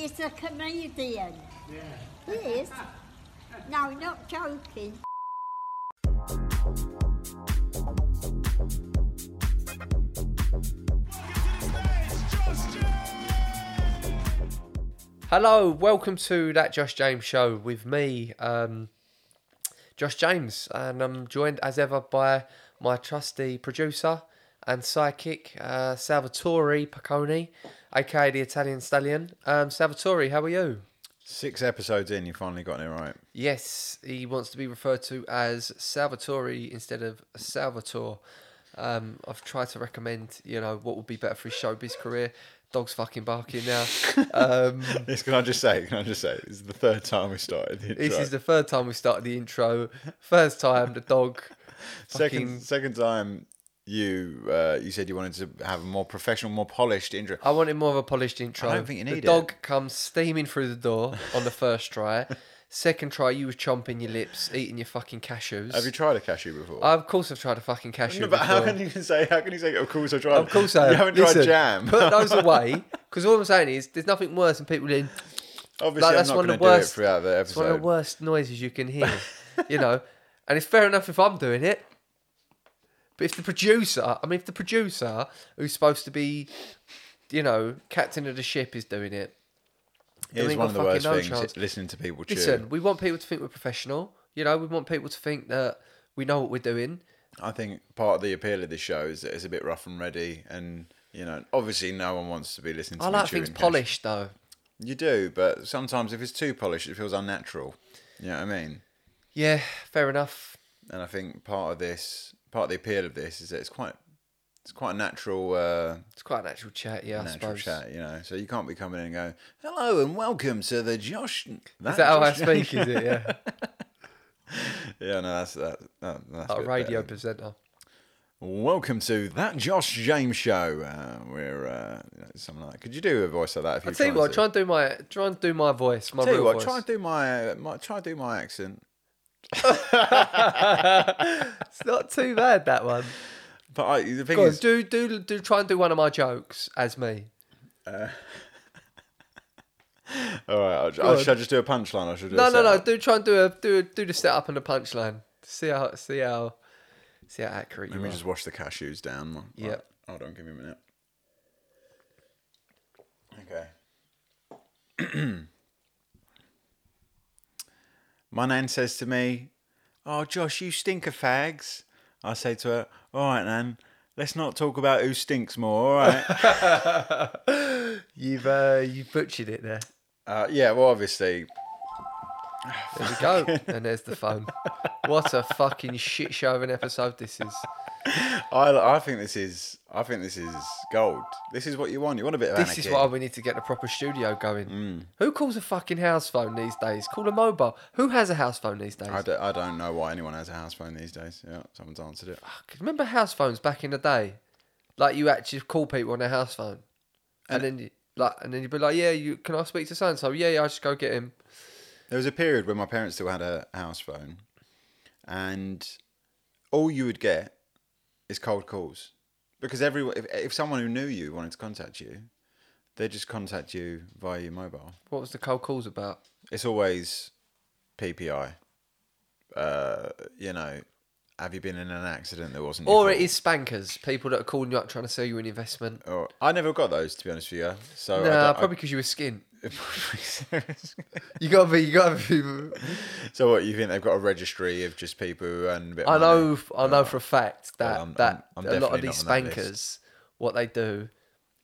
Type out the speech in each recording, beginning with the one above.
He's a comedian. He is. No, not joking. Hello, welcome to that Josh James show with me, um, Josh James, and I'm joined as ever by my trusty producer and psychic uh, Salvatore Picone, aka the Italian Stallion. Um, Salvatore, how are you? Six episodes in, you finally got it right. Yes, he wants to be referred to as Salvatore instead of Salvatore. Um, I've tried to recommend, you know, what would be better for his showbiz career. Dog's fucking barking now. Um, This can I just say? Can I just say? This is the third time we started the intro. This is the third time we started the intro. First time the dog. second fucking- second time you uh, you said you wanted to have a more professional, more polished intro. I wanted more of a polished intro. I don't think you the need it. dog comes steaming through the door on the first try. Second try, you was chomping your lips, eating your fucking cashews. Have you tried a cashew before? of course, I've tried a fucking cashew. no, but how before. can you say? How can you say? Of course, I tried. Of course, I You have. haven't Listen, tried jam. Put those away, because all I'm saying is there's nothing worse than people in. Obviously, Like, I'm that's not one of the do it worst. throughout the It's one of the worst noises you can hear, you know. And it's fair enough if I'm doing it, but if the producer, I mean, if the producer who's supposed to be, you know, captain of the ship is doing it, It is one of the worst no things. chance. Listening to people chew. listen, we want people to think we're professional. You know, we want people to think that we know what we're doing. I think part of the appeal of this show is that it's a bit rough and ready, and you know, obviously, no one wants to be listening to I like things polished, though. You do, but sometimes if it's too polished, it feels unnatural. You know what I mean? Yeah, fair enough. And I think part of this, part of the appeal of this, is that it's quite, it's quite a natural, uh, It's quite a natural chat, yeah, I natural suppose. chat. You know, so you can't be coming in and going, "Hello and welcome to the Josh." Is that how I speak? Is it? Yeah, yeah, no, that's that. that that's a radio better. presenter. Welcome to that Josh James show. Uh, we're uh, you know, something like. Could you do a voice like that? If I you tell you what, try and do my try and do my voice, my Tell you what, voice. try and do my, my try and do my accent. It's not too bad that one. But I, the thing Go on, is, do do do try and do one of my jokes as me. Uh, all right, I'll, Go I'll, on. should I just do a punchline? or should I do No, a no, no. setup? Do try and do a do do the setup and the punchline. See how see how see how accurate Let you me are. just wash the cashews down. Right. Yep. Hold on, give me a minute. Okay. My nan says to me, "Oh, Josh, you stink of fags." I say to her, "All right, nan, let's not talk about who stinks more. All right." You've uh, you butchered it there. uh, yeah. Well, obviously, There we go. and there's the phone. What a fucking shit show of an episode this is. I, I think this is I think this is gold. This is what you want. You want a bit of This anarchy. is why we need to get a proper studio going. Mm. Who calls a fucking house phone these days? Call a mobile. Who has a house phone these days? I don't, I don't know why anyone has a house phone these days. Yeah, someone's answered it. Remember house phones back in the day? Like you actually call people on their house phone, and, then you, like, and then you'd be like, "Yeah, you can I speak to so and so? Yeah, yeah, I just go get him." There was a period when my parents still had a house phone, and all you would get is cold calls because everyone, if, if someone who knew you wanted to contact you, they'd just contact you via your mobile. What was the cold calls about? It's always PPI. Uh, you know, have you been in an accident that wasn't? Or it is spankers, people that are calling you up trying to sell you an investment. Or I never got those to be honest with you. So I nah, don't- probably because you were skint. You got to be. You got to be. so what you think they've got a registry of just people who earn a bit? I of money? know. I know for a fact that I'm- that I'm- I'm a lot of definitely these not on that spankers, what they do,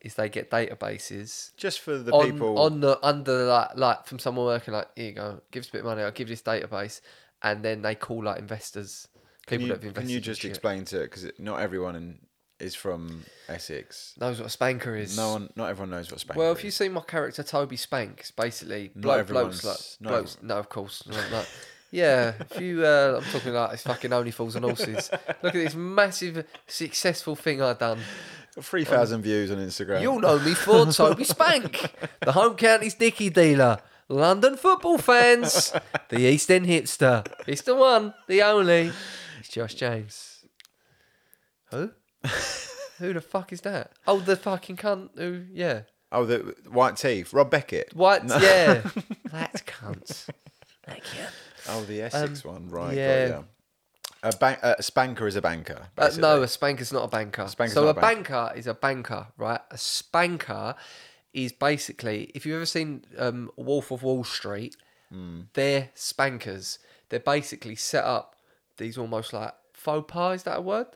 is they get databases just for the on people on the under like like from someone working like here you go, give us a bit of money, I'll give you this database, and then they call like investors, Can people you, that have invested. can you in just shit. explain to it because not everyone in, is from Essex. knows what a spanker is? No one, not everyone knows what spanker Well, if is. you see my character Toby Spanks, basically Not bloke, blokes like not blokes. No, of course, no, no. Yeah, if you, uh, I'm talking like it's fucking only fools and horses. Look at this massive successful thing I've done. three thousand views on Instagram. You'll know me for Toby Spank, the home county's dicky dealer. London football fans, the East End hipster. It's the one, the only. It's Josh James. Who? who the fuck is that? Oh, the fucking cunt who, yeah. Oh, the white teeth. Rob Beckett. What? Yeah. that cunt. That cunt. Oh, the Essex one. Right. Um, yeah. Yeah. Got ya. A, ban- a spanker is a banker. Uh, no, a spanker's not a banker. Spanker's so a a banker. banker is a banker, right? A spanker is basically if you've ever seen um, Wolf of Wall Street, Hmm. they're spankers. They're basically set up these almost like faux pas. Is that a word?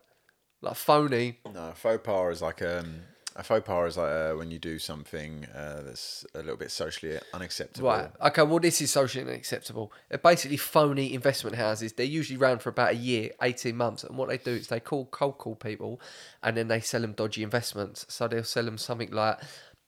Like phony. No, faux pas is like um, a faux pas is like uh, when you do something uh, that's a little bit socially unacceptable. Right. Okay. Well, this is socially unacceptable. They're basically phony investment houses. They're usually around for about a year, eighteen months, and what they do is they call cold call people, and then they sell them dodgy investments. So they'll sell them something like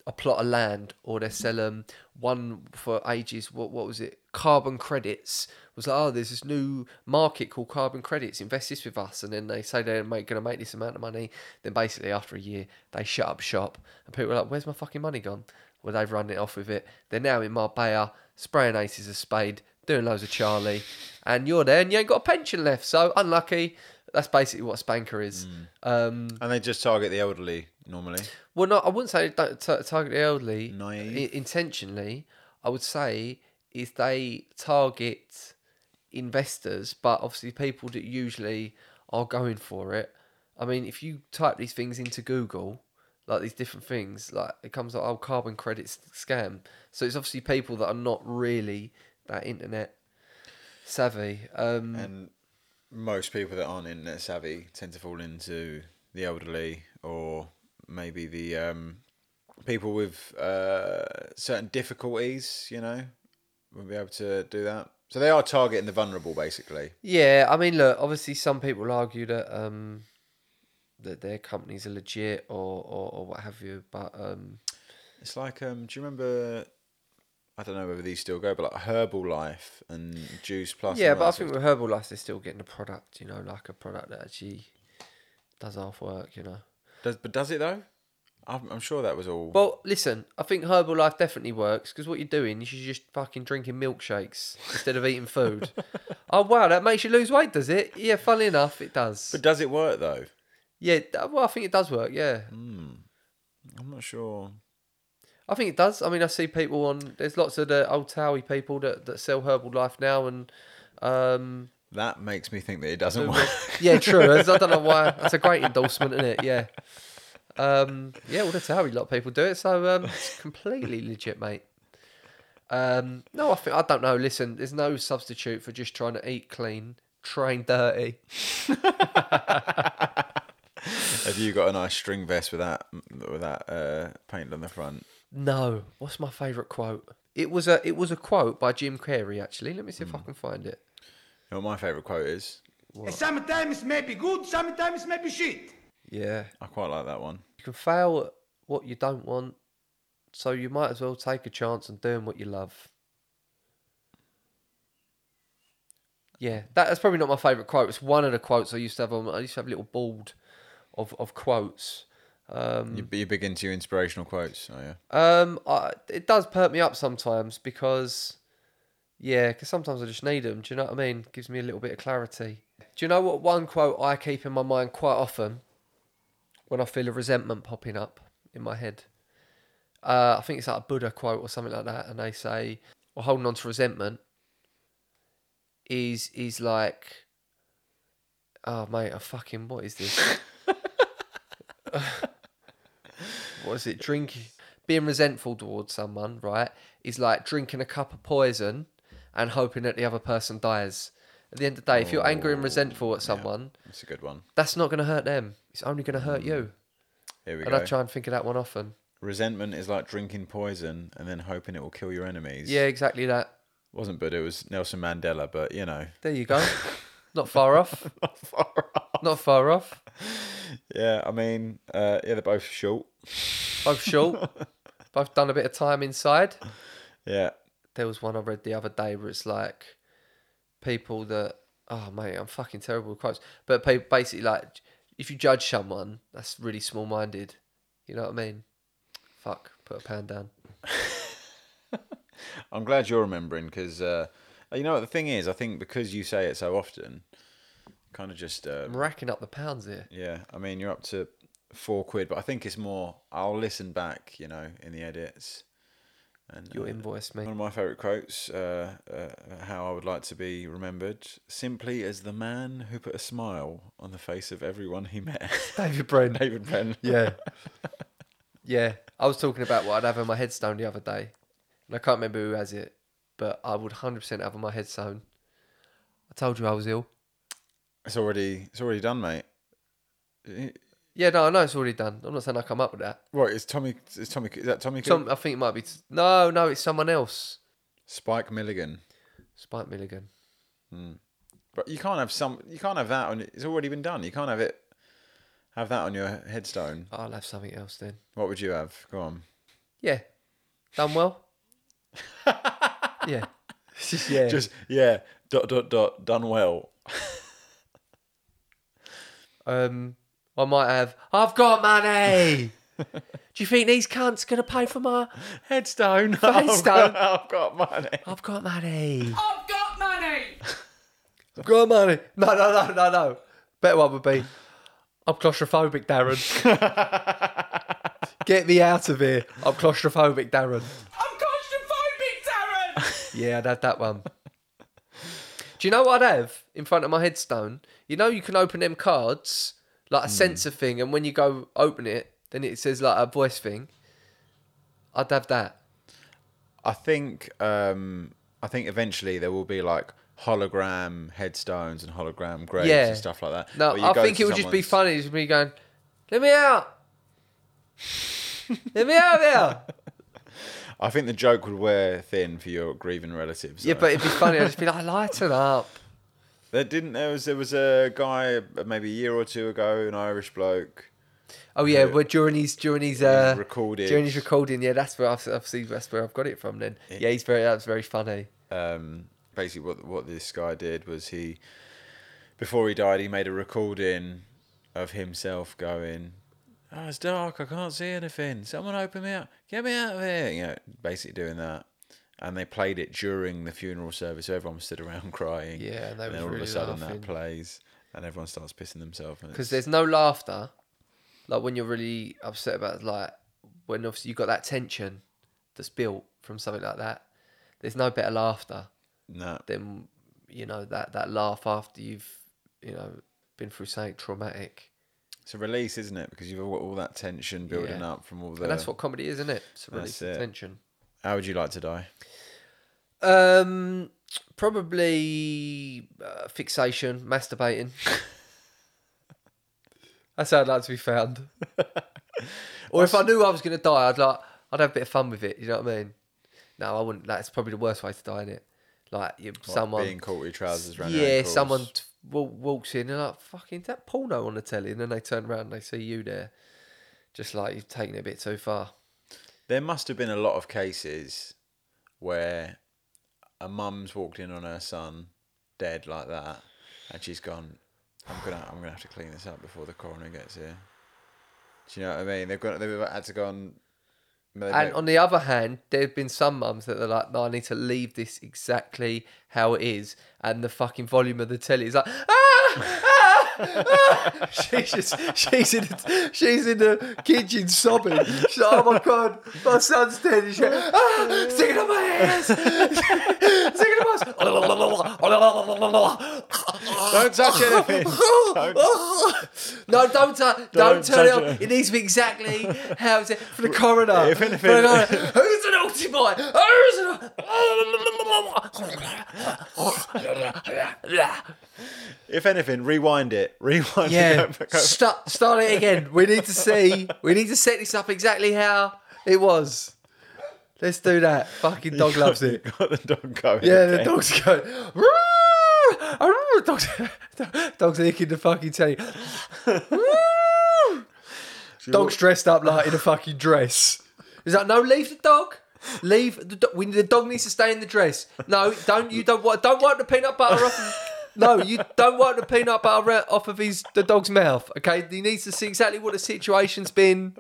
a plot of land, or they sell them one for ages. What what was it? Carbon credits. Was like, oh, there's this new market called carbon credits. Invest this with us, and then they say they're make, going to make this amount of money. Then basically after a year, they shut up shop, and people are like, "Where's my fucking money gone?" Well, they've run it off with it. They're now in Marbella, spraying aces of spade, doing loads of Charlie, and you're there and you ain't got a pension left. So unlucky. That's basically what a spanker is. Um, And they just target the elderly normally. well, no, I wouldn't say they don't target the elderly Naive. intentionally. I would say is they target investors, but obviously people that usually are going for it. I mean, if you type these things into Google, like these different things, like it comes up, oh, carbon credits scam. So it's obviously people that are not really that internet savvy. Um, And most people that aren't internet savvy tend to fall into the elderly or maybe the um, people with uh, certain difficulties, you know, will be able to do that. So they are targeting the vulnerable, basically. Yeah, I mean, look, obviously, some people argue that um, that their companies are legit or, or, or what have you, but um, It's like, um, do you remember? I don't know whether these still go, but like Herbalife and Juice Plus. yeah, but I think with Herbalife, they're still getting a product, you know, like a product that actually does half work, you know. does but does it though? I'm, I'm sure that was all. Well, listen, I think Herbalife definitely works because what you're doing is you're just fucking drinking milkshakes instead of eating food. oh wow, that makes you lose weight, does it? Yeah, funnily enough, it does. but does it work though? yeah, well, I think it does work. Yeah, I'm not sure. I think it does. I mean, I see people on. There's lots of the old Towie people that, that sell Herbalife now, and um, That makes me think that it doesn't work. yeah, true. I don't know why. That's a great endorsement, isn't it? Yeah, um, yeah. Well, that's how a lot of people do it. So um, it's completely legit, mate. Um, no, I think I don't know. Listen, there's no substitute for just trying to eat clean, train dirty. Have you got a nice string vest with that with that uh, paint on the front? No, what's my favourite quote? It was a it was a quote by Jim Carrey. Actually, let me see if I can find it. You know what my favourite quote is? Sometimes maybe good, sometimes maybe shit. Yeah. I quite like that one. You can fail at what you don't want, so you might as well take a chance on doing what you love. Yeah, that- that's probably not my favourite quote. It's one of the quotes I used to have on. I used to have a little board of, of quotes. Um, You, you're big into your inspirational quotes, are you? um, I, it does perk me up sometimes because, yeah, because sometimes I just need them. Do you know what I mean? Gives me a little bit of clarity. Do you know what one quote I keep in my mind quite often when I feel a resentment popping up in my head? Uh, I think it's like a Buddha quote or something like that, and they say, "Well, holding on to resentment is is like, oh mate, I fucking what is this? what is it? Drinking, being resentful towards someone, right, is like drinking a cup of poison and hoping that the other person dies. At the end of the day, if you're angry and resentful at someone, That's a good one. that's not going to hurt them. It's only going to hurt you. Here we And go. I try and think of that one often. Resentment is like drinking poison and then hoping it will kill your enemies. Yeah, exactly that. Wasn't Buddha, it was Nelson Mandela, but you know. There you go. Not far off. Not far off. Not far off. Yeah, I mean, uh, yeah, they're both short. Both short. Both done a bit of time inside. Yeah. There was one I read the other day where it's like people that oh mate, I'm fucking terrible with quotes. But basically like if you judge someone, that's really small minded. You know what I mean? Fuck, put a pound down. I'm glad you're remembering because, uh, you know what, the thing is, I think because you say it so often, kind of just, uh, I'm racking up the pounds here. yeah, I mean, you're up to four quid, but I think it's more. I'll listen back, you know, in the edits. And You'll uh, invoice me. One of my favourite quotes, uh, uh, how I would like to be remembered, simply as the man who put a smile on the face of everyone he met. David Brent. David Penn. Yeah. yeah. I was talking about what I'd have on my headstone the other day. And I can't remember who has it, but I would 100% have on my headstone. I told you I was ill. It's already, it's already done, mate. Yeah, no, I know it's already done. I'm not saying I come up with that. What is Tommy? Is Tommy? Is that Tommy? Cook? I think it might be. No, no, it's someone else. Spike Milligan. Spike Milligan. But you can't have some. You can't have that on. It's already been done. You can't have it. Have that on your headstone. I'll have something else then. What would you have? Go on. Yeah. Done well? yeah. Just, yeah. Just yeah. Dot dot dot. Done well. Um, I might have. I've got money. Do you think these cunts gonna pay for my? Headstone. Headstone. I've got money. I've got money. I've got money! I've got money. No, no, no, no, no. Better one would be. I'm claustrophobic, Darren. Get me out of here. I'm claustrophobic, Darren. I'm claustrophobic, Darren! Yeah, I'd have that one. Do you know what I'd have in front of my headstone? You know, you can open them cards like a sensor thing, and when you go open it, then it says like a voice thing. I'd have that. I think. Um. I think eventually there will be like hologram headstones and hologram graves Yeah. and stuff like that. No, I think it would just be funny, just me going, "Let me out, let me out there." I think the joke would wear thin for your grieving relatives. Yeah, though. but it'd be funny. I'd just be like, "Lighten up." There didn't. There was there was a guy maybe a year or two ago, an Irish bloke. Oh yeah, but during his during his uh, recorded. during his recording, yeah, that's where I've, I've seen that's where I've got it from. Then yeah, he's very that's very funny. Um, basically, what what this guy did was he, before he died, he made a recording of himself going, "Oh, it's dark. I can't see anything. Someone open me up. Get me out of here." You know, basically doing that. And they played it during the funeral service. So everyone was stood around crying. Yeah, and they and then all of a sudden laughing. that plays, and everyone starts pissing themselves. because there's no laughter. Like when you're really upset about like when obviously you got that tension that's built from something like that. There's no better laughter no, than you know that that laugh after you've you know been through something traumatic. it's a release, isn't it? Because you've got all that tension building Yeah. up from all the. And that's what comedy is, isn't it? It's a release of tension. How would you like to die? Um, probably uh, fixation, masturbating. That's how I'd like to be found. or if I knew I was going to die, I'd like I'd have a bit of fun with it. You know what I mean? No, I wouldn't. That's probably the worst way to die, in it? Like you, What, someone, being caught with your trousers around yeah, ankles? someone t- wa- walks in and like fucking is that porno on the telly, and then they turn around and they see you there, just like you've taken it a bit too far. There must have been a lot of cases where a mum's walked in on her son dead like that, and she's gone. I'm gonna, I'm gonna have to clean this up before the coroner gets here. Do you know what I mean? They've got, they've had to go on. And on the other hand, there have been some mums that are like, no, I need to leave this exactly how it is. And the fucking volume of the telly is like, ah, ah. She's just, she's in, the, she's in the kitchen sobbing. She's like, oh my God, my son's dead. And she's like, ah, it up my ass. it up my ass. don't touch anything. no, don't, tu- don't, Don't turn it touch on. it. It needs to be exactly how it's for the coroner. If anything- For the coroner. Who's an naughty boy? Who's an... If anything, rewind it. Rewind Yeah, it. Go- start start it again. We need to see. We need to set this up exactly how it was. Let's do that. Fucking dog loves it. Got the dog going. Yeah, the dog's going. Dogs, dogs licking the fucking telly. Dog's dressed up like in a fucking dress. Is that no? Leave the dog. Leave the dog. We the dog needs to stay in the dress. No, don't you don't want don't wipe the peanut butter off. No, you don't wipe the peanut butter off of his the dog's mouth. Okay, he needs to see exactly what the situation's been.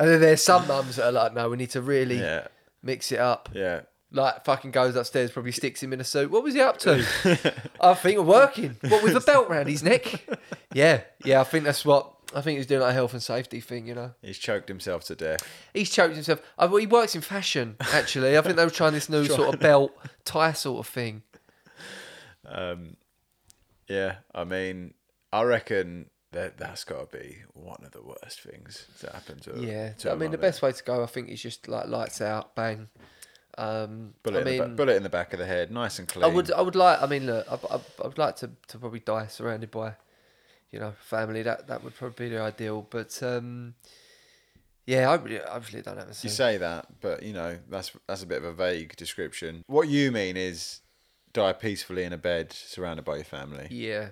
And then there's some mums that are like, no, we need to really Yeah, mix it up. yeah. Like fucking goes upstairs, probably sticks him in a suit. What was he up to? I think we're working. What with a belt round his neck? Yeah, yeah. I think that's what I think he's doing like a health and safety thing. You know, He's choked himself to death. he's choked himself. I, well, he works in fashion actually. I think they were trying this new sort of belt tie sort of thing. Yeah, I mean, I reckon that that's got to be one of the worst things to happen to. Yeah, to I mean the best way to go, I think, is just like lights out, bang. Um, bullet, I in the mean, ba- bullet in the back of the head, nice and clean. I would, I would like. I mean, look, I, I, I would like to, to probably die surrounded by, you know, family. That that would probably be the ideal. But um, yeah, I really, I really don't have a You say that, but you know that's that's a bit of a vague description. What you mean is die peacefully in a bed surrounded by your family, Yeah,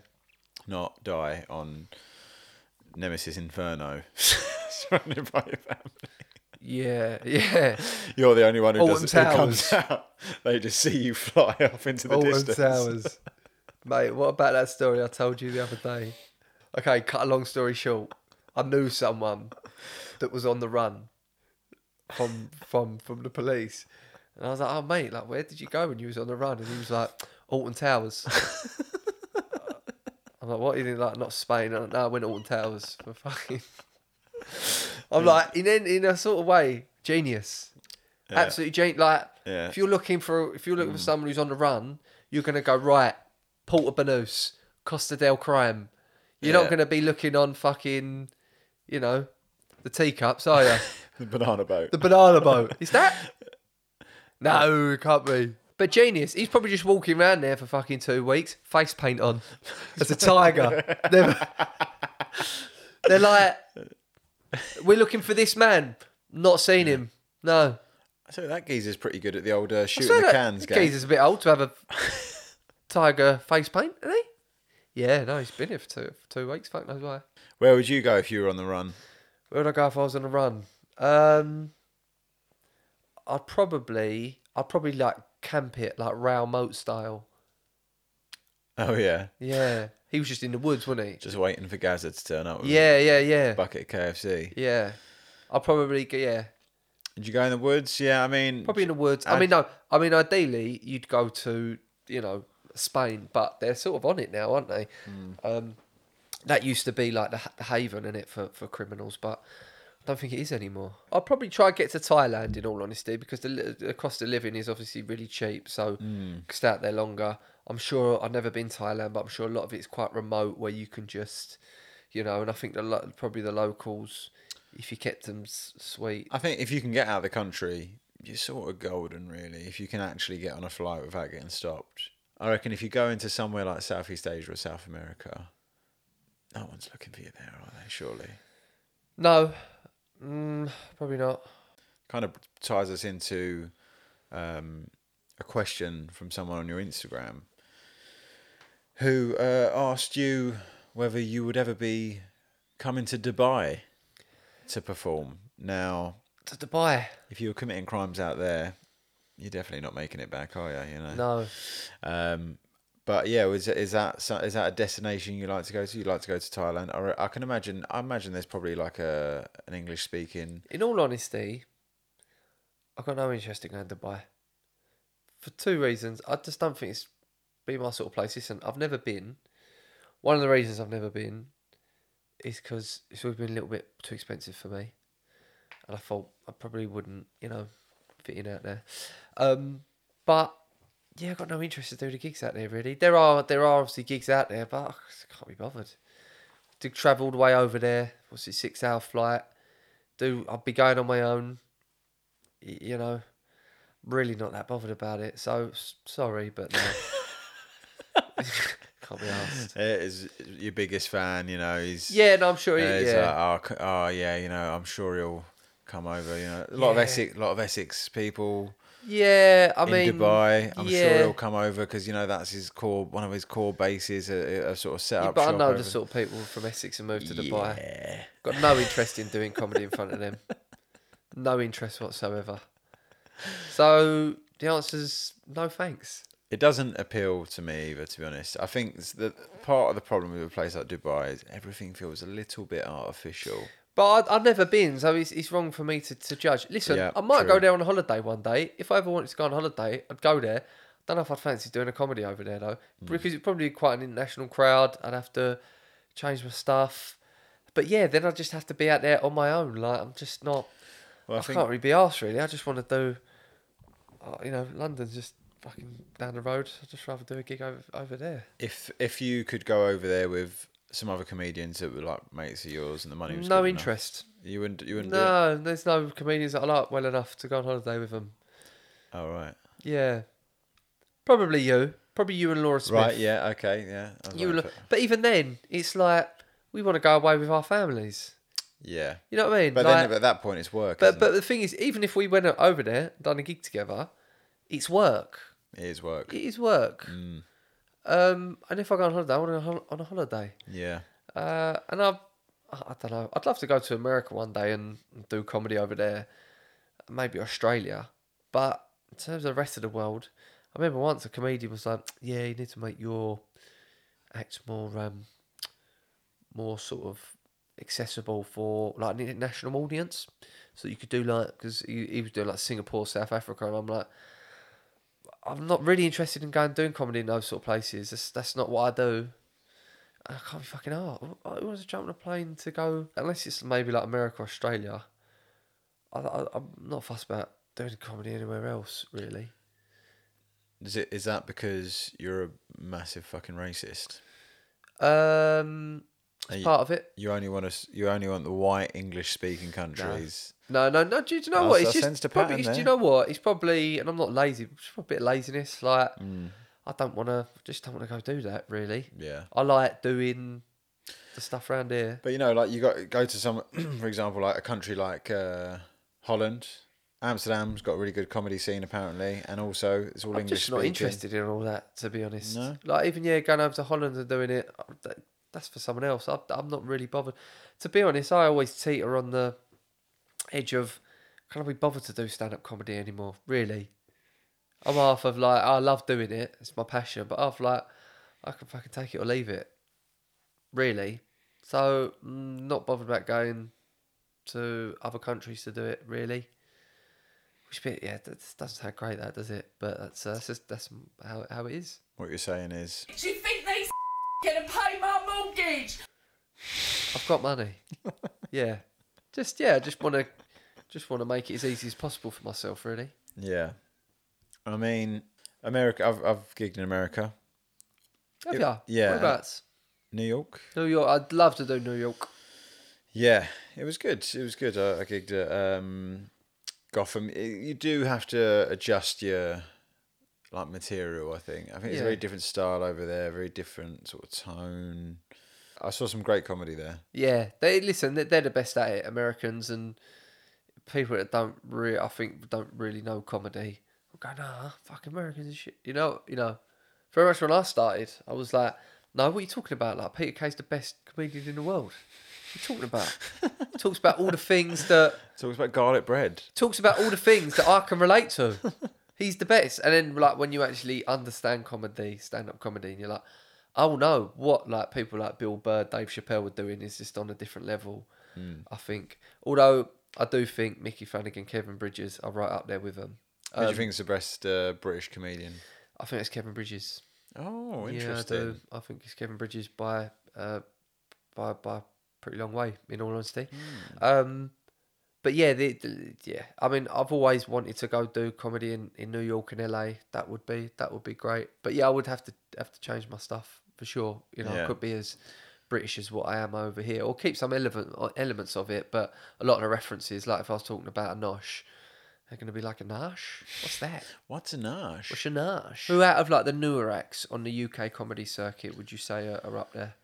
not die on Nemesis Inferno surrounded by your family. yeah, yeah. You're the only one who, Alton does, who comes out. They just see you fly off into the Alton distance. Towers, mate. What about that story I told you the other day? Okay, cut a long story short. I knew someone that was on the run from from from the police, and I was like, "Oh, mate, like, where did you go when you was on the run?" And he was like, "Alton Towers." I'm like, "What? You didn't like not Spain?" I'm no, I went to Alton Towers for fucking. I'm like, in in a sort of way, genius. Absolutely genius. Like, Yeah. if you're looking for if you're looking for mm. someone who's on the run, you're gonna go right, Porta Banús, Costa del Crime. You're Yeah. not gonna be looking on fucking, you know, the teacups, are you? The banana boat. the banana boat. Is that? No, it can't be. But genius, he's probably just walking around there for fucking two weeks, face paint on, as a tiger. they're, they're like, we're looking for this man. Not seen him. No. so that geezer's pretty good at the old uh, shooting the cans game. Geezer's a bit old to have a tiger face paint, isn't he? Yeah, no, he's been here for two, for two weeks. Fuck knows why. Where would you go if you were on the run? Where would I go if I was on the run? Um, I'd probably, I'd probably like camp it like Raoul Moat style. Oh yeah, Yeah, he was just in the woods, wasn't he? just waiting for Gazza to turn up. Yeah, yeah, yeah, bucket of KFC. yeah. I'd probably, go- yeah, Did you go in the woods? Yeah, I mean, probably in the woods. I I'd- mean, no, I mean, ideally, you'd go to, you know, Spain, but they're sort of on it now, aren't they? Um, that used to be like the, the haven in it for, for criminals, but I don't think it is anymore. I'll probably try and get to Thailand in all honesty because the, the cost of living is obviously really cheap, so mm. stay out there longer. I'm sure I've never been to Thailand, but I'm sure a lot of it's quite remote where you can just, you know, and I think the lo- probably the locals, if you kept them s- sweet, I think if you can get out of the country, you're sort of golden, really. If you can actually get on a flight without getting stopped, I reckon if you go into somewhere like Southeast Asia or South America, no one's looking for you there, are they? Surely. no, mm, probably not. Kind of ties us into um, a question from someone on your Instagram who uh, asked you whether you would ever be coming to Dubai to perform. Now, To Dubai, if you were committing crimes out there, you're definitely not making it back, are you? You know. no. Um, but yeah, is is that is that a destination you like to go to? You like to go to Thailand? Or I can imagine. I imagine there's probably like a an English speaking. In all honesty, I've got no interest in going to Dubai. For two reasons. I just don't think it's be my sort of place. Listen, I've never been. One of the reasons I've never been is because it's always been a little bit too expensive for me. And I thought I probably wouldn't, you know, fit in out there. Um, but yeah, I've got no interest in doing the gigs out there really. There are there are obviously gigs out there, but I can't be bothered. To travel all the way over there, what's it, six hour flight. Do I'll be going on my own. You know, really not that bothered about it. So sorry, but no. can't be asked. Is your biggest fan? You know, he's Yeah, no, I'm sure. he- he's yeah, like, oh, oh yeah, you know, I'm sure he'll come over. You know, a lot of Essex, a lot of Essex people yeah. I in mean, Dubai. I'm yeah. sure he'll come over because you know that's his core, one of his core bases. A, a sort of set Yeah, up. but I know over- the sort of people from Essex who moved to Dubai. Yeah. Got no interest in doing comedy in front of them. No interest whatsoever. So the answer's no thanks. It doesn't appeal to me either, to be honest. I think the part of the problem with a place like Dubai is everything feels a little bit artificial. But I'd, I've never been, so it's, it's wrong for me to, to judge. Listen, Yeah, I might true. go there on a holiday one day. If I ever wanted to go on holiday, I'd go there. Don't know if I'd fancy doing a comedy over there though, Hmm. because it's probably quite an international crowd. I'd have to change my stuff. But yeah, then I'd just have to be out there on my own. Like I'm just not. Well, I, I think can't really be asked really. I just want to do. uh, You know, London's just fucking down the road. I'd just rather do a gig over over there. if if you could go over there with some other comedians that were like mates of yours and the money was No good enough, interest. you wouldn't. You wouldn't. It? No, there's no comedians that I like well enough to go on holiday with them. Oh right. Yeah, probably you. Probably you and Laura Smith. Right. Yeah. Okay. Yeah. You like, and, Lo- but even then, it's like we want to go away with our families. yeah. You know what I mean? But like, then at that point, it's work. but but the thing is, even if we went over there, and done a gig together, it's work. it? it is work. It is work. Mm. Um, and if I go on holiday, I want to go on- a holiday. Yeah. Uh, and I, I don't know. I'd love to go to America one day and do comedy over there, maybe Australia. But in terms of the rest of the world, I remember once a comedian was like, "Yeah, you need to make your act more, um, more sort of accessible for like an international audience." So you could do like because he, he was doing like Singapore, South Africa, and I'm like. I'm not really interested in going doing comedy in those sort of places. That's that's not what I do. I can't be fucking hard. Who wants to jump on a plane to go? Unless it's maybe like America, or Australia. I, I, I'm not fussed about doing comedy anywhere else, really. Is it? Is that because you're a massive fucking racist? Um, it's you- part of it. You only want us. You only want the white English speaking countries. No, no, no. Do, you- do you know Oh, what? so It's just probably. do you know what? It's probably, and I'm not lazy. It's probably a bit of laziness. Like Mm. I don't want to. Just don't want to go do that. Really. Yeah. I like doing the stuff around here. But you know, like you got go to some, for example, like a country like uh, Holland. Amsterdam's got a really good comedy scene apparently, and also it's all English I'm just not speaking. interested in all that, to be honest. No? Like even yeah, going over to Holland and doing it, uh, that- that's for someone else. I, I'm not really bothered. To be honest, I always teeter on the edge of can I be bothered to do stand up comedy anymore? Really, I'm half of like I love doing it. It's my passion, but half like I can fucking take it or leave it. Really, so mm, not bothered about going to other countries to do it. Really. Which bit, yeah, that doesn't sound great, that does it? But that's uh, that's just that's how how it is. What you're saying is, Do you think they gonna pay my mortgage? I've got money. yeah, just yeah, just want to just want to make it as easy as possible for myself, really. yeah. I mean, America. I've I've gigged in America, Have Yeah, ya? yeah. Whereabouts? New York. New York. I'd love to do New York. Yeah, it was good. It was good. I, I gigged at um, Gotham. You do have to adjust your like material. I think. I think it's a very different style over there. Very different sort of tone. I saw some great comedy there. Yeah, they listen. They're, they're the best at it. Americans and people that don't really, I think, don't really know comedy. I'm going, nah, fuck Americans and shit. You know, you know. Very much when I started, I was like, no, what are you talking about? Like Peter Kay's the best comedian in the world. What are you talking about? He talks about all the things that Talks about garlic bread. talks about all the things that I can relate to. He's the best. And then like when you actually understand comedy, stand up comedy, and you're like, oh no, what like people like Bill Burr, Dave Chappelle were doing is just on a different level. I think. Although I do think Micky Flanagan, Kevin Bridges are right up there with them. Who do you think is the best uh, British comedian? I think it's Kevin Bridges. Oh, Yeah, I interesting. do. I think it's Kevin Bridges by uh by by pretty long way, in all honesty. Hmm. Um but yeah, the, the yeah. I mean, I've always wanted to go do comedy in, in New York and LA. That would be that would be great. But yeah, I would have to have to change my stuff for sure. You know, I could be as British as what I am over here, or keep some element uh, elements of it. But a lot of the references, like if I was talking about a nosh, they're going to be like a nosh. What's that? What's a nash? What's a nosh? Who out of like the newer acts on the UK comedy circuit would you say are, are up there?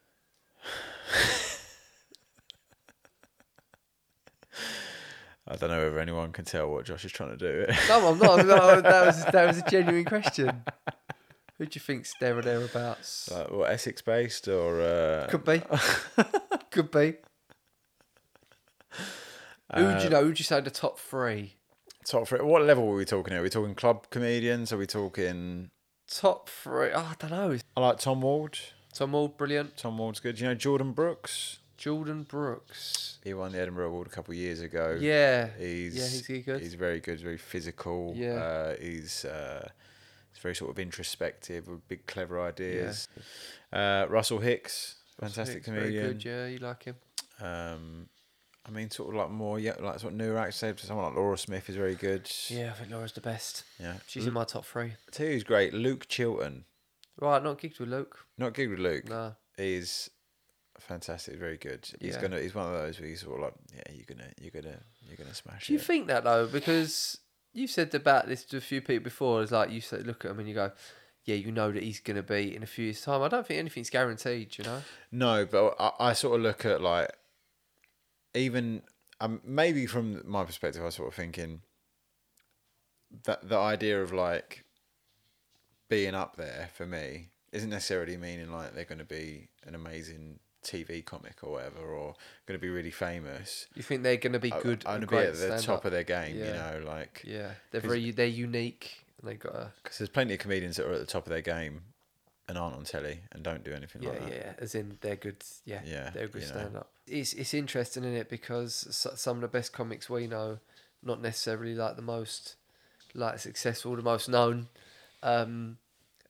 I don't know whether anyone can tell what Josh is trying to do. No, I'm not. No, that was that was a genuine question. Who do you think's there or thereabouts? like, what Essex based or uh, Could be. Could be. Who do you know? Who do you say the top three? top three? What level are we talking here? Are we talking club comedians? Are we talking? Top three. Oh, I don't know. I like Tom Ward. Tom Ward, brilliant. Tom Ward's good. Do You know Jordan Brooks. Jordan Brooks. He won the Edinburgh Award a couple of years ago. Yeah. He's yeah, he's good. He's very good. Very physical. Yeah. Uh, he's uh, he's very sort of introspective with big clever ideas. Uh, Russell Hicks. fantastic Very comedian. good, yeah, you like him. Um, I mean, sort of like more, yeah, like sort of newer say Someone like Laura Smith is very good. Yeah, I think Laura's the best. yeah. She's in my top three. Who's great. Luke Chilton, Right, not gigged with Luke. not good with Luke. No. Is fantastic. Very good. He's Yeah. gonna. He's one of those where he's sort of like, yeah, you're gonna, you're gonna, you're gonna smash it. Do you think that though? Because you said about this to a few people before. It's like you say, look at him and you go, yeah, you know that he's going to be in a few years' time. I don't think anything's guaranteed. You know. No, but I, I sort of look at like even um, maybe from my perspective, I was sort of thinking that the idea of like being up there for me isn't necessarily meaning like they're going to be an amazing TV comic or whatever, or going to be really famous. You think they're going to be good? I'm going to be at the top stand-up? of their game, you know, like Yeah, they're very they're unique. They got a because there's plenty of comedians that are at the top of their game and aren't on telly and don't do anything yeah like that. yeah. As in they're good. Yeah, Yeah, they're good know. stand up. It's it's interesting in it because some of the best comics we know, not necessarily like the most like successful, the most known. Um,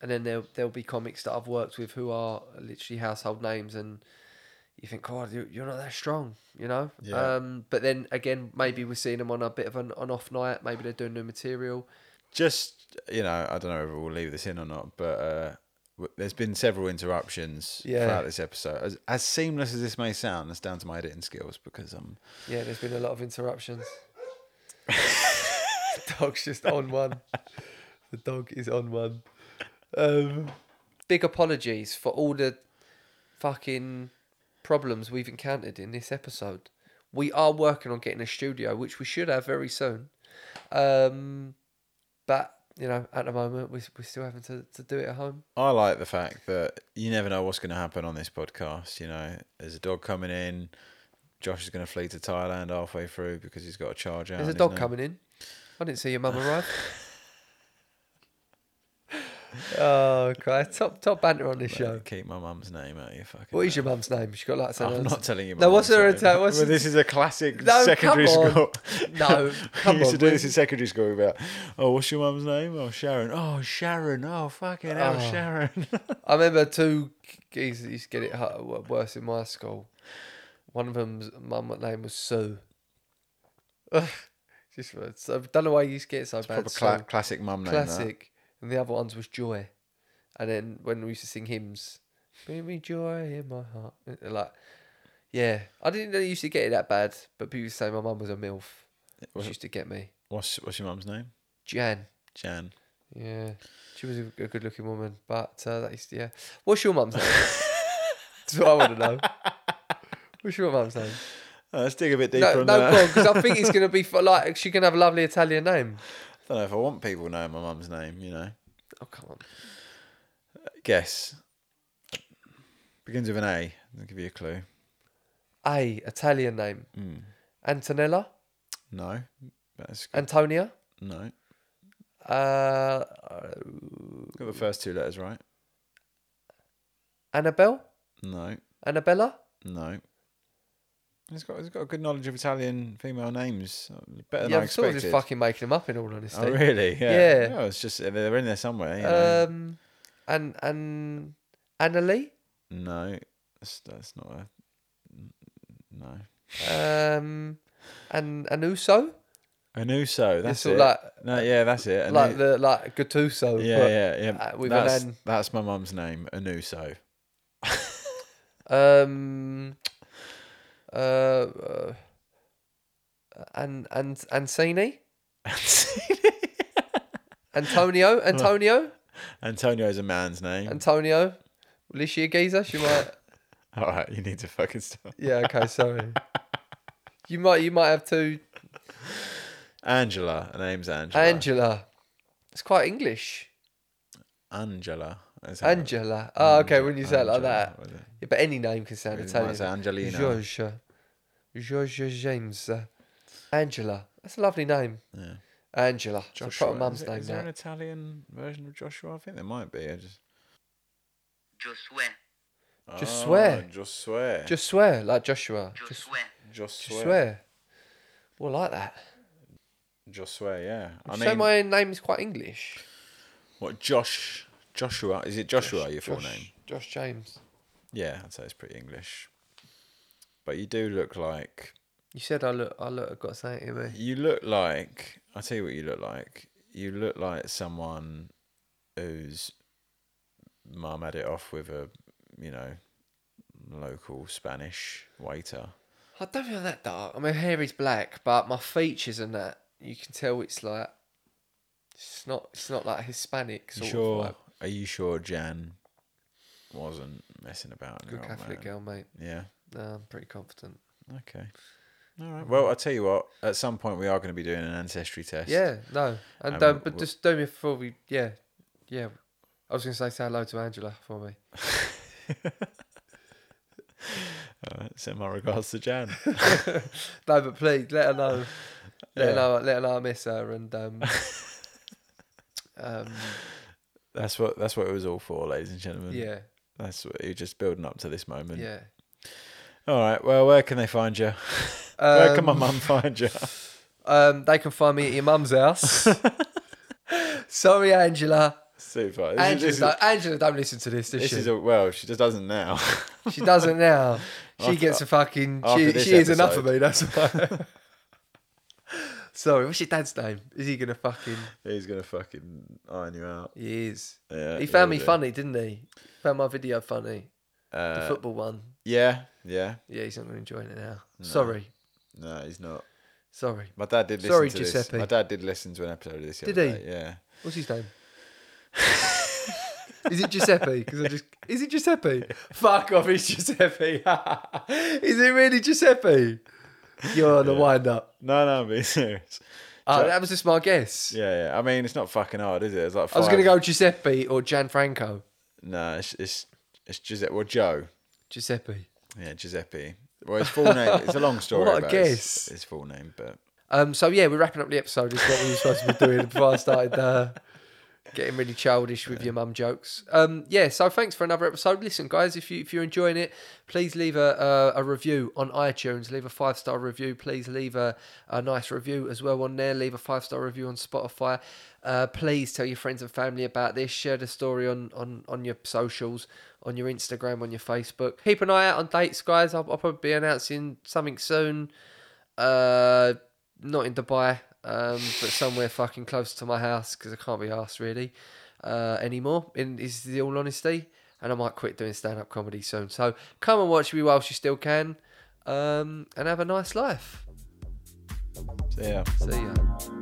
and then there there'll be comics that I've worked with who are literally household names, and you think, God, you- you're not that strong, you know. Yeah. Um, but then again, maybe we're seeing them on a bit of an, an off night. Maybe they're doing new material. just you know, I don't know if we'll leave this in or not, but uh, w- there's been several interruptions Yeah. throughout this episode. As, as seamless as this may sound, that's down to my editing skills because um, Yeah, there's been a lot of interruptions. the dog's just on one. The dog is on one. Um, big apologies for all the fucking problems we've encountered in this episode. We are working on getting a studio, which we should have very soon. Um, but you know, at the moment, we're, we're still having to, to do it at home. I like the fact that you never know what's going to happen on this podcast. You know, there's a dog coming in. Josh is going to flee to Thailand halfway through because he's got a charge out. There's a dog coming in. I didn't see your mum arrive. oh, Christ. Top, top banter on this show. Keep my mum's name out of your fucking. What is your mum's name? She got like I'm not telling you. No, what's her name. what's Well, this is a classic No, secondary school. No, come we used on. to do this in secondary school about, oh, what's your mum's name? Oh, Sharon. Oh, Sharon. Oh, fucking hell, Oh. Sharon. I remember two that used to get it worse in my school. One of them's mum name was Sue. Just uh, so, don't know why you used to get so bad. Proper cla- classic mum name. that. And the other ones was Joy. And then when we used to sing hymns, bring me joy in my heart. uh, Like, yeah, I didn't know used to get it that bad, but people say my mum was a milf. Was She used to get me. What's what's your mum's name? Jan. Jan. Yeah, she was a, a good-looking woman, but uh, that used to, yeah. What's your mum's name? That's what I want to know. What's your mum's name? Oh, let's dig a bit deeper No, no, because I think it's gonna be for, like she can have a lovely Italian name. I don't know if I want people knowing my mum's name. You know, Oh come on. guess. Begins with an A. I'll give you a clue. A Italian name. Hmm. Antonella, No, that's good. Antonia. no. Uh, Got the first two letters right. Annabelle, No, Annabella. no. He's got he's got a good knowledge of Italian female names. Better than yeah, I I'm sort of just fucking making them up in all honesty. oh really? Yeah. Yeah. No, it's just they're in there somewhere. You know. Um, and and Annalie. no, that's that's not a. No. Um, and Anuso. Anuso, that's it. like- no, yeah, that's it. Anu- like the like Gattuso. yeah, yeah, yeah. uh, with that's, an that's my mum's name, Anuso. Um. Uh. and and Ancini. Antonio. Antonio. Antonio is a man's name. Antonio. Alicia Giza. She might. All right, you need to fucking stop. Yeah. Okay. Sorry. You might. You might have to. Angela, her name's Angela. Angela. It's quite English. Angela. That's how- Angela. Oh, okay. When you say it like that. Yeah, but any name can sound You Italian. say Angelina. George. George James. uh, Angela. That's a lovely name. Yeah. Angela. It's a Joshua. mum's is, it- name is there an. Italian version of Joshua? I think there might be. I just. Josué, Just Ah, swear. Just swear. Just swear, like Joshua. Just, Josué, just just swear. swear. Well, like that. Just swear. Yeah. I Would mean, you say my name is quite English. what Josh? Joshua? Is it Joshua? your full Josh, name? Josh James. Yeah, I'd say it's pretty English. But you do look like You said I look. I look. I've got something to me. you look like I'll tell you what you look like. You look like someone whose mum had it off with a you know local Spanish waiter. I don't feel that dark. I mean, hair is black, but my features and that you can tell it's like it's not. It's not like Hispanic sort sure? of like Are you sure Jan wasn't messing about? good Catholic man? girl, mate. Yeah. No, I'm pretty confident. Okay. All right. Well, I'll tell you what. At some point, we are going to be doing an ancestry test. Yeah, no, and Um, but just don't me before we. Yeah, yeah. I was gonna say say hello to Angela for me. Right, send my regards to Jan. No, but please let her know. Let Yeah. her know. Let her know I miss her and um. um. That's what. That's what it was all for, ladies and gentlemen. Yeah. That's what you're just building up to this moment. Yeah. All right. Well, where can they find you? where can my Um, mum find you? Um, they can find me at your mum's house. Sorry, Angela. Super. This Angela, is, don't, Angela don't listen to this, does this she? is a, well, she just doesn't now. she doesn't now. She After- gets a fucking. She, she is enough of me. That's why. Sorry, what's your dad's name? Is he gonna fucking? He's gonna fucking iron you out. He is. Yeah. he found me do. funny, didn't he? Found my video funny. The Uh, football one. yeah. Yeah. Yeah, he's not gonna enjoy it now. Sorry, No, he's not. sorry. My dad did listen Sorry, to this. Giuseppe. My dad did listen to an episode of this. the Did he? day, Yeah. What's his name? is it Giuseppe? Because I just is it Giuseppe? Fuck off! It's Giuseppe. is it really Giuseppe? You're the a wind up. No, no, I'm being serious. Oh, that was just my guess. Yeah, yeah. I mean, it's not fucking hard, is it? It's like I was going to go Giuseppe or Gianfranco. No, it's it's it's Giuseppe. or Joe. Giuseppe. Yeah, Giuseppe. Well, his full name. It's a long story. What a about his- guess. His, full name, but Um, so yeah, we're wrapping up the episode. Is what we were supposed to be doing before I started uh, getting really childish with your mum jokes. Um, yeah. So thanks for another episode. Listen, guys, if you if you're enjoying it, please leave a a, a review on iTunes. Leave a five star review. Please leave a, a nice review as well on there. Leave a five star review on Spotify. Uh, please tell your friends and family about this. Share the story on on on your socials. On your Instagram, on your Facebook. Keep an eye out on dates, guys. I'll, I'll probably be announcing something soon. Uh, not in Dubai, um, but somewhere fucking close to my house because I can't be asked really uh, anymore. In is the all honesty, and I might quit doing stand up comedy soon. So come and watch me whilst you still can, um, and have a nice life. so yeah. See ya.